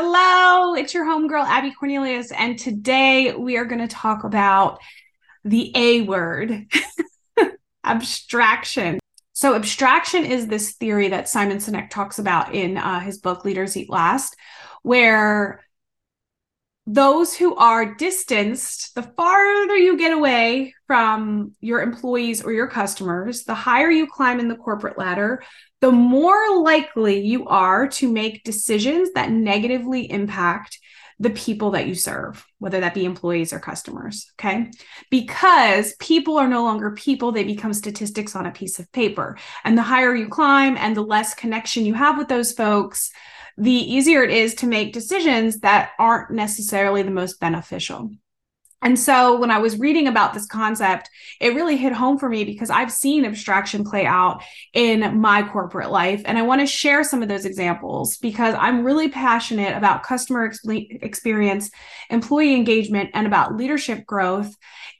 Hello, it's your homegirl, Abby Cornelius, and today we are going to talk about the A word abstraction. So, abstraction is this theory that Simon Sinek talks about in uh, his book, Leaders Eat Last, where those who are distanced, the farther you get away from your employees or your customers, the higher you climb in the corporate ladder, the more likely you are to make decisions that negatively impact the people that you serve, whether that be employees or customers. Okay. Because people are no longer people, they become statistics on a piece of paper. And the higher you climb and the less connection you have with those folks, the easier it is to make decisions that aren't necessarily the most beneficial. And so when I was reading about this concept, it really hit home for me because I've seen abstraction play out in my corporate life. And I want to share some of those examples because I'm really passionate about customer ex- experience, employee engagement, and about leadership growth.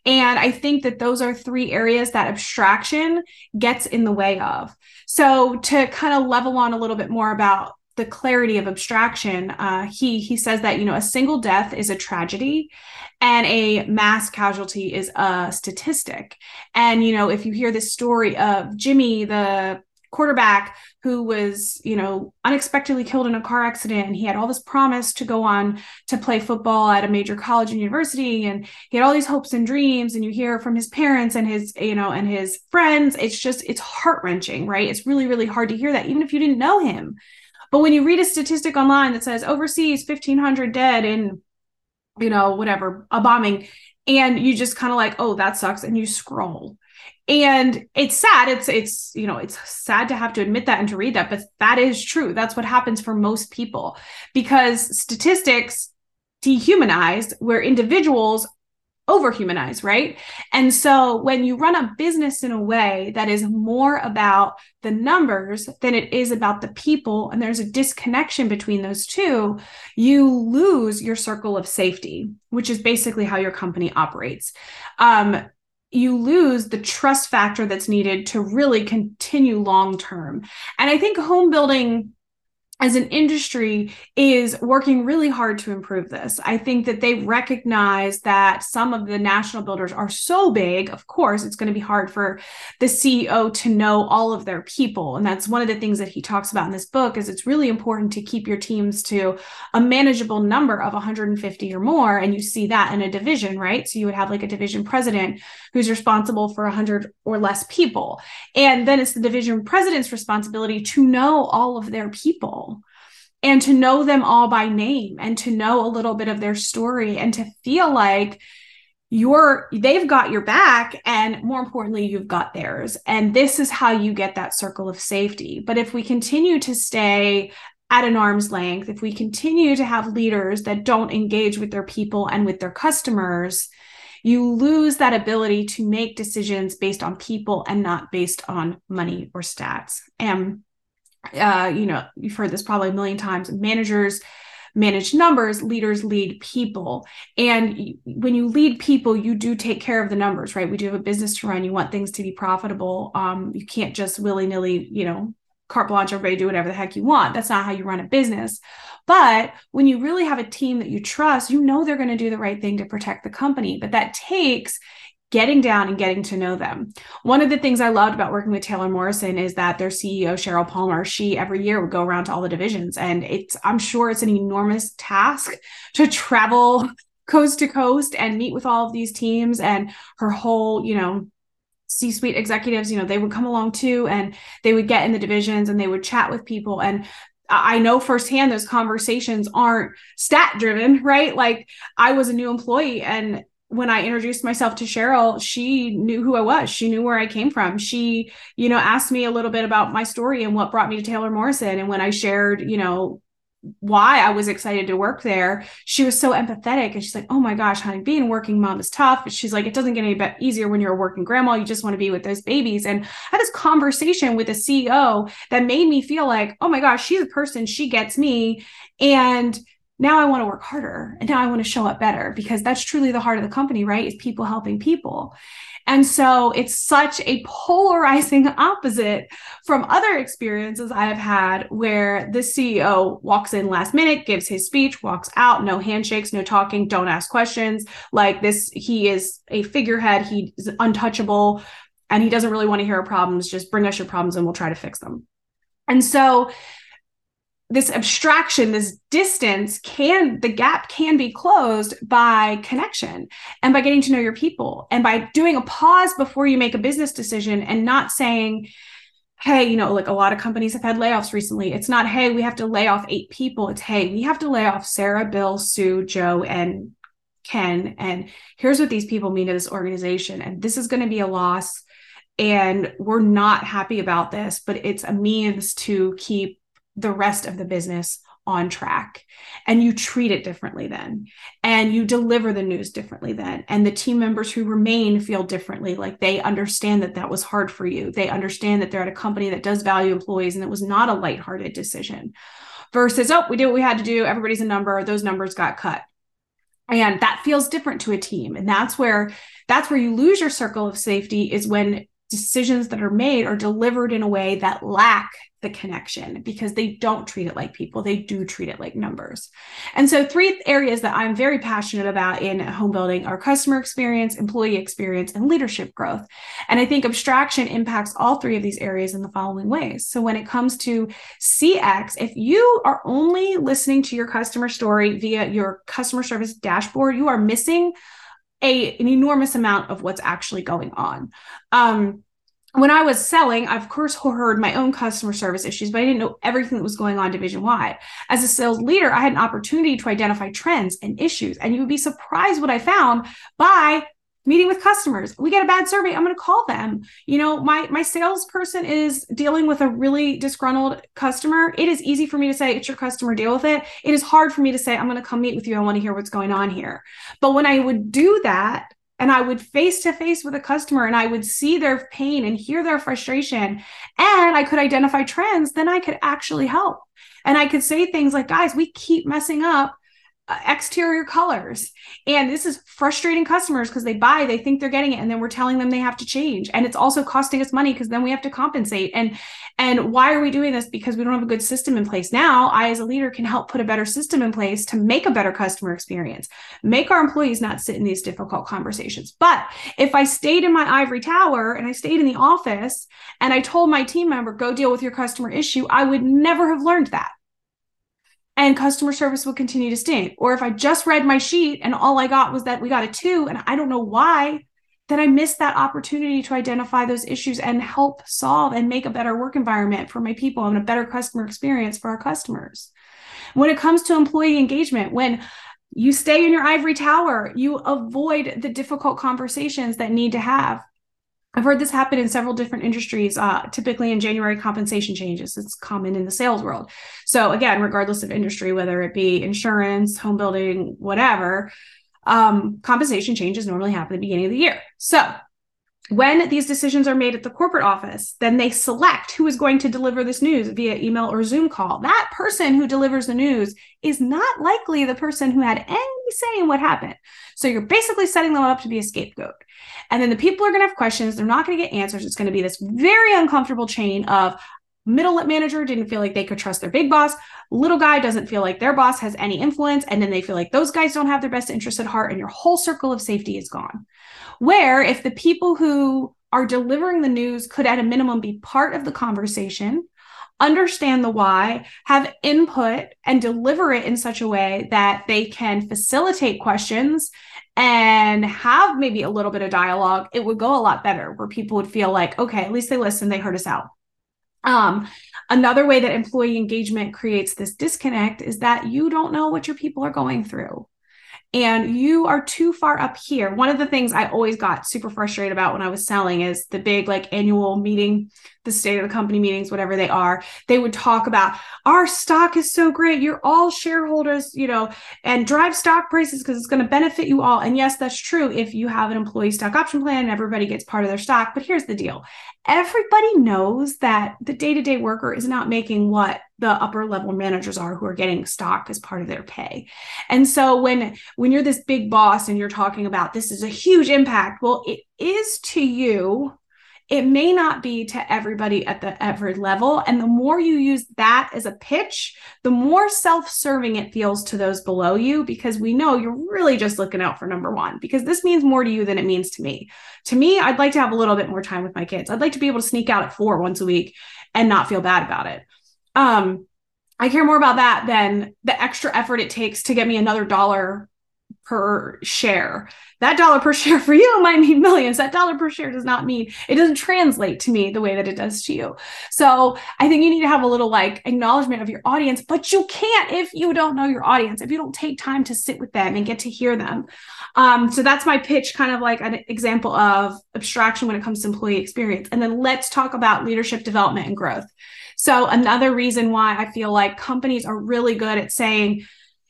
And I think that those are three areas that abstraction gets in the way of. So to kind of level on a little bit more about the clarity of abstraction, uh, he he says that you know a single death is a tragedy, and a mass casualty is a statistic. And you know if you hear this story of Jimmy the quarterback who was you know unexpectedly killed in a car accident and he had all this promise to go on to play football at a major college and university and he had all these hopes and dreams and you hear from his parents and his you know and his friends it's just it's heart-wrenching right it's really really hard to hear that even if you didn't know him but when you read a statistic online that says overseas 1500 dead in, you know, whatever, a bombing, and you just kind of like, oh, that sucks, and you scroll. And it's sad. It's it's you know it's sad to have to admit that and to read that, but that is true. That's what happens for most people because statistics dehumanize where individuals overhumanize, right? And so when you run a business in a way that is more about the numbers than it is about the people, and there's a disconnection between those two, you lose your circle of safety, which is basically how your company operates. Um, you lose the trust factor that's needed to really continue long term. And I think home building as an industry is working really hard to improve this. I think that they recognize that some of the national builders are so big, of course, it's going to be hard for the CEO to know all of their people. And that's one of the things that he talks about in this book is it's really important to keep your teams to a manageable number of 150 or more and you see that in a division, right? So you would have like a division president who's responsible for 100 or less people. And then it's the division president's responsibility to know all of their people and to know them all by name and to know a little bit of their story and to feel like you're they've got your back and more importantly you've got theirs. And this is how you get that circle of safety. But if we continue to stay at an arm's length if we continue to have leaders that don't engage with their people and with their customers you lose that ability to make decisions based on people and not based on money or stats. And uh, you know, you've heard this probably a million times. Managers manage numbers, leaders lead people. And when you lead people, you do take care of the numbers, right? We do have a business to run. You want things to be profitable. Um, you can't just willy nilly, you know, carte blanche, everybody do whatever the heck you want. That's not how you run a business. But when you really have a team that you trust, you know they're going to do the right thing to protect the company. But that takes getting down and getting to know them. One of the things I loved about working with Taylor Morrison is that their CEO Sheryl Palmer, she every year would go around to all the divisions and it's I'm sure it's an enormous task to travel coast to coast and meet with all of these teams and her whole, you know, C-suite executives, you know, they would come along too and they would get in the divisions and they would chat with people and I know firsthand those conversations aren't stat driven, right? Like I was a new employee and when I introduced myself to Sheryl, she knew who I was. She knew where I came from. She, you know, asked me a little bit about my story and what brought me to Taylor Morrison. And when I shared, you know, why I was excited to work there, she was so empathetic. And she's like, oh my gosh, honey, being a working mom is tough. She's like, it doesn't get any easier when you're a working grandma. You just want to be with those babies. And I had this conversation with a CEO that made me feel like, oh my gosh, she's a person. She gets me. And now I want to work harder and now I want to show up better because that's truly the heart of the company, right? Is people helping people. And so it's such a polarizing opposite from other experiences I have had where the CEO walks in last minute, gives his speech, walks out, no handshakes, no talking, don't ask questions. Like this, he is a figurehead, he's untouchable, and he doesn't really want to hear our problems. Just bring us your problems and we'll try to fix them. And so this abstraction this distance can the gap can be closed by connection and by getting to know your people and by doing a pause before you make a business decision and not saying hey you know like a lot of companies have had layoffs recently. It's not hey we have to lay off eight people. It's hey we have to lay off sarah bill sue joe and ken. And here's what these people mean to this organization. And this is going to be a loss. And we're not happy about this but it's a means to keep the rest of the business on track. And you treat it differently then. And you deliver the news differently then. And the team members who remain feel differently. Like they understand that that was hard for you. They understand that they're at a company that does value employees and it was not a lighthearted decision versus oh we did what we had to do. Everybody's a number. Those numbers got cut. And that feels different to a team. And that's where that's where you lose your circle of safety is when decisions that are made are delivered in a way that lack the connection because they don't treat it like people. They do treat it like numbers. And so three areas that i'm very passionate about in home building are customer experience employee experience and leadership growth. And i think abstraction impacts all three of these areas in the following ways. So when it comes to cx if you are only listening to your customer story via your customer service dashboard you are missing a, an enormous amount of what's actually going on. Um, when I was selling, I of course heard my own customer service issues, but I didn't know everything that was going on division wide. As a sales leader, I had an opportunity to identify trends and issues, and you would be surprised what I found by meeting with customers. We get a bad survey i'm going to call them. You know my my salesperson is dealing with a really disgruntled customer. It is easy for me to say it's your customer deal with it. It is hard for me to say i'm going to come meet with you. I want to hear what's going on here. But when i would do that and I would face to face with a customer and I would see their pain and hear their frustration and I could identify trends, then I could actually help. And I could say things like, guys, we keep messing up Uh, exterior colors. And this is frustrating customers because they buy they think they're getting it and then we're telling them they have to change. And it's also costing us money because then we have to compensate. And and why are we doing this? Because we don't have a good system in place. Now i as a leader can help put a better system in place to make a better customer experience make our employees not sit in these difficult conversations. But if i stayed in my ivory tower and i stayed in the office and i told my team member go deal with your customer issue i would never have learned that and customer service would continue to stink. Or if I just read my sheet and all I got was that we got a two and I don't know why, then I missed that opportunity to identify those issues and help solve and make a better work environment for my people and a better customer experience for our customers. When it comes to employee engagement, when you stay in your ivory tower, you avoid the difficult conversations that need to have I've heard this happen in several different industries, uh, typically in January compensation changes. It's common in the sales world. So, again, regardless of industry, whether it be insurance, home building, whatever, um, compensation changes normally happen at the beginning of the year. So, when these decisions are made at the corporate office, then they select who is going to deliver this news via email or Zoom call. That person who delivers the news is not likely the person who had any say in what happened. So you're basically setting them up to be a scapegoat. And then the people are going to have questions. They're not going to get answers. It's going to be this very uncomfortable chain of middle manager didn't feel like they could trust their big boss. Little guy doesn't feel like their boss has any influence. And then they feel like those guys don't have their best interest at heart. And your whole circle of safety is gone. Where if the people who are delivering the news could, at a minimum, be part of the conversation, understand the why, have input, and deliver it in such a way that they can facilitate questions and have maybe a little bit of dialogue, it would go a lot better where people would feel like, okay, at least they listened, they heard us out. Um, another way that employee engagement creates this disconnect is that you don't know what your people are going through and you are too far up here. One of the things I always got super frustrated about when I was selling is the big like annual meeting, the state of the company meetings, whatever they are, they would talk about our stock is so great. You're all shareholders, you know, and drive stock prices because it's going to benefit you all. And yes, that's true if you have an employee stock option plan and everybody gets part of their stock. But here's the deal everybody knows that the day to day worker is not making what the upper level managers are who are getting stock as part of their pay. And so when when you're this big boss and you're talking about this is a huge impact, well it is to you it may not be to everybody at the every level. And the more you use that as a pitch the more self-serving it feels to those below you because we know you're really just looking out for number one because this means more to you than it means to me. To me i'd like to have a little bit more time with my kids. I'd like to be able to sneak out at four once a week and not feel bad about it. Um i care more about that than the extra effort it takes to get me another dollar per share. That dollar per share for you might mean millions. That dollar per share does not mean it doesn't translate to me the way that it does to you. So I think you need to have a little like acknowledgement of your audience, but you can't if you don't know your audience, if you don't take time to sit with them and get to hear them. Um, so that's my pitch, kind of like an example of abstraction when it comes to employee experience. And then let's talk about leadership development and growth. So another reason why I feel like companies are really good at saying,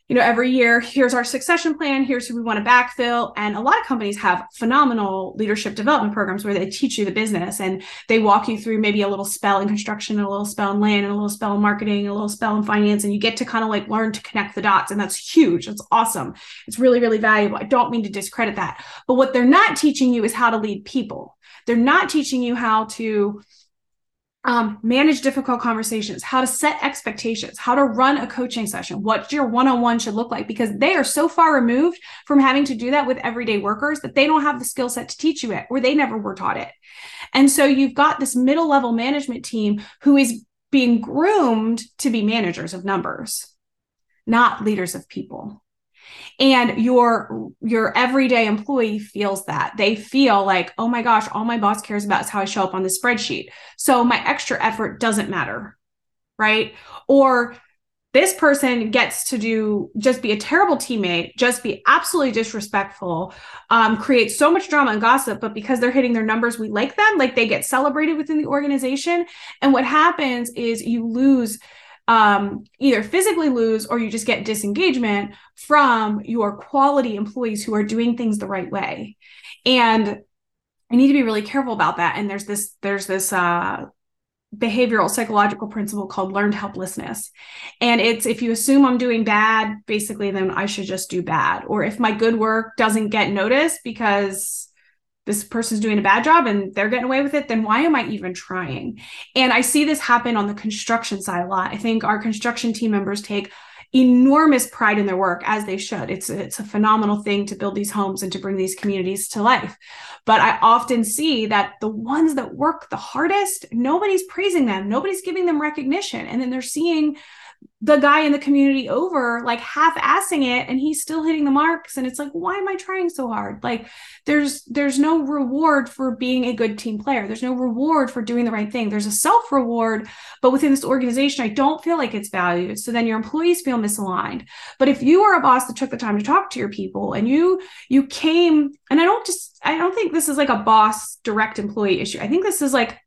you know, every year, here's our succession plan, here's who we want to backfill. And a lot of companies have phenomenal leadership development programs where they teach you the business and they walk you through maybe a little spell in construction a little spell in land and a little spell in marketing a little spell in finance. And you get to kind of like learn to connect the dots. And that's huge. That's awesome. It's really, really valuable. I don't mean to discredit that. But what they're not teaching you is how to lead people. They're not teaching you how to um, manage difficult conversations, how to set expectations, how to run a coaching session, what your one on one should look like, because they are so far removed from having to do that with everyday workers that they don't have the skill set to teach you it, or they never were taught it. And so you've got this middle level management team who is being groomed to be managers of numbers, not leaders of people and your your everyday employee feels that. They feel like oh my gosh all my boss cares about is how i show up on the spreadsheet. So my extra effort doesn't matter right? Or this person gets to do just be a terrible teammate just be absolutely disrespectful um, create so much drama and gossip but because they're hitting their numbers we like them like they get celebrated within the organization. And what happens is you lose um, either physically lose or you just get disengagement from your quality employees who are doing things the right way. And I need to be really careful about that. And there's this, there's this uh, behavioral psychological principle called learned helplessness. And it's if you assume I'm doing bad, basically, then I should just do bad. Or if my good work doesn't get noticed because this person's doing a bad job and they're getting away with it, then why am I even trying? And I see this happen on the construction side a lot. I think our construction team members take enormous pride in their work as they should it's it's a phenomenal thing to build these homes and to bring these communities to life but i often see that the ones that work the hardest nobody's praising them nobody's giving them recognition and then they're seeing the guy in the community over like half assing it and he's still hitting the marks and it's like why am i trying so hard? Like there's there's no reward for being a good team player. There's no reward for doing the right thing. There's a self reward but within this organization i don't feel like it's valued. So then your employees feel misaligned. But if you are a boss that took the time to talk to your people and you you came and i don't just i don't think this is like a boss direct employee issue. I think this is like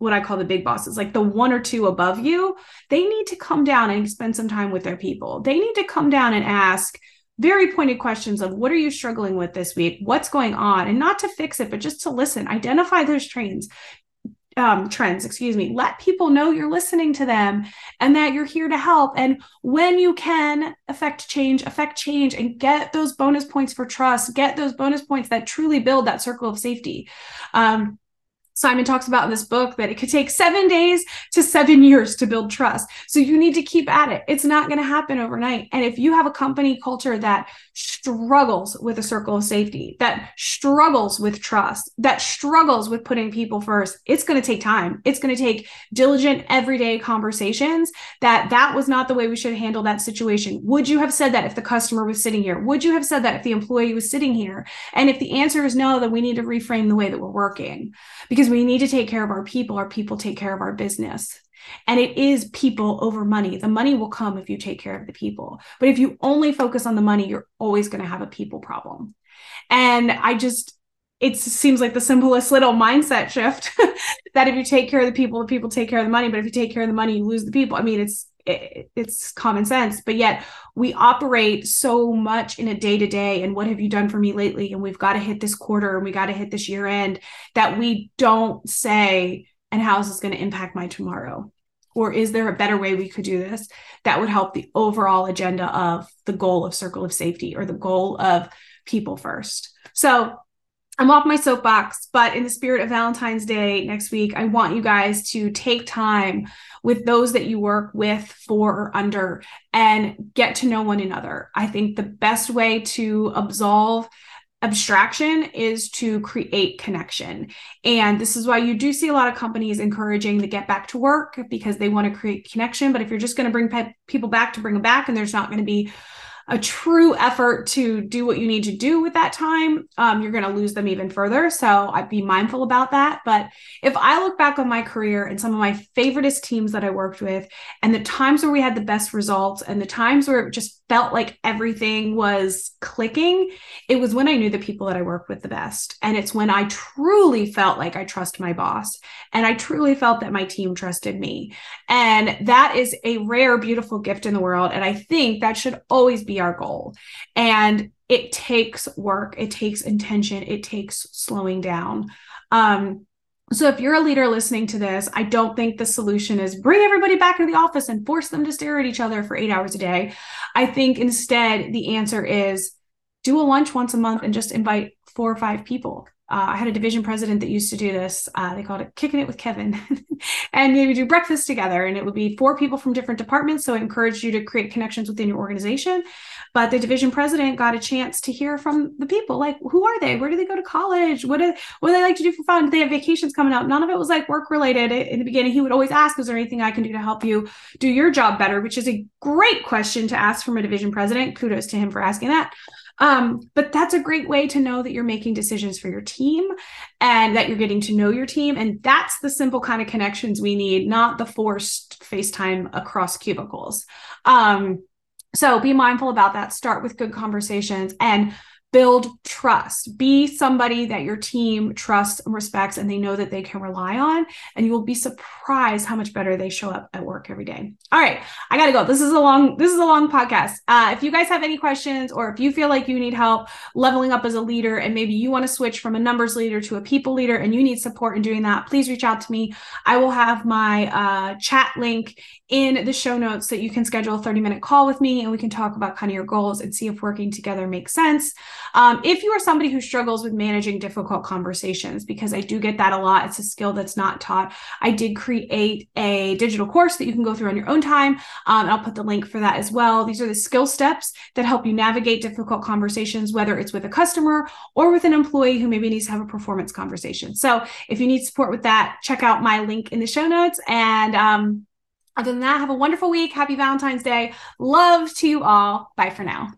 what I call the big bosses, like the one or two above you, they need to come down and spend some time with their people. They need to come down and ask very pointed questions of what are you struggling with this week? What's going on? And not to fix it, but just to listen, identify those trains. Um, trends, excuse me, let people know you're listening to them and that you're here to help. And when you can affect change, affect change and get those bonus points for trust, get those bonus points that truly build that circle of safety. Um, Simon talks about in this book that it could take seven days to seven years to build trust. So you need to keep at it. It's not going to happen overnight. And if you have a company culture that struggles with a circle of safety, that struggles with trust, that struggles with putting people first, it's going to take time. It's going to take diligent everyday conversations that that was not the way we should handle that situation. Would you have said that if the customer was sitting here? Would you have said that if the employee was sitting here? And if the answer is no, then we need to reframe the way that we're working because we need to take care of our people. Our people take care of our business. And it is people over money. The money will come if you take care of the people. But if you only focus on the money, you're always going to have a people problem. And I just, it seems like the simplest little mindset shift that if you take care of the people, the people take care of the money. But if you take care of the money, you lose the people. I mean, it's it, it's common sense, but yet we operate so much in a day to day. And what have you done for me lately? And we've got to hit this quarter and we got to hit this year end that we don't say, and how is this going to impact my tomorrow? Or is there a better way we could do this that would help the overall agenda of the goal of circle of safety or the goal of people first? So I'm off my soapbox, but in the spirit of Valentine's Day next week, I want you guys to take time with those that you work with, for, or under, and get to know one another. I think the best way to absolve abstraction is to create connection. And this is why you do see a lot of companies encouraging the get back to work because they want to create connection. But if you're just going to bring pe- people back to bring them back and there's not going to be a true effort to do what you need to do with that time, um, you're going to lose them even further. So I'd be mindful about that. But if I look back on my career and some of my favoriteest teams that I worked with, and the times where we had the best results, and the times where it just felt like everything was clicking, it was when I knew the people that I worked with the best. And it's when I truly felt like I trust my boss and I truly felt that my team trusted me. And that is a rare, beautiful gift in the world. And I think that should always be our goal. And it takes work, it takes intention, it takes slowing down. Um, so if you're a leader listening to this, I don't think the solution is bring everybody back into the office and force them to stare at each other for eight hours a day. I think instead the answer is do a lunch once a month and just invite four or five people uh, I had a division president that used to do this. Uh, they called it kicking it with Kevin. and would do breakfast together, and it would be four people from different departments. So I encouraged you to create connections within your organization. But the division president got a chance to hear from the people like, who are they? Where do they go to college? What do, what do they like to do for fun? Do they have vacations coming up? None of it was like work related. In the beginning, he would always ask, Is there anything I can do to help you do your job better? Which is a great question to ask from a division president. Kudos to him for asking that. Um, but that's a great way to know that you're making decisions for your team and that you're getting to know your team. And that's the simple kind of connections we need, not the forced FaceTime across cubicles. Um, so be mindful about that. Start with good conversations and build trust. Be somebody that your team trusts and respects and they know that they can rely on and you will be surprised how much better they show up at work every day. All right i gotta go. This is a long this is a long podcast. Uh, if you guys have any questions or if you feel like you need help leveling up as a leader and maybe you want to switch from a numbers leader to a people leader and you need support in doing that please reach out to me. I will have my uh, chat link in the show notes that you can schedule a 30 minute call with me and we can talk about kind of your goals and see if working together makes sense um, if you are somebody who struggles with managing difficult conversations, because I do get that a lot, it's a skill that's not taught. I did create a digital course that you can go through on your own time. Um, I'll put the link for that as well. These are the skill steps that help you navigate difficult conversations, whether it's with a customer or with an employee who maybe needs to have a performance conversation. So if you need support with that, check out my link in the show notes. And um, other than that, have a wonderful week. Happy Valentine's Day. Love to you all. Bye for now.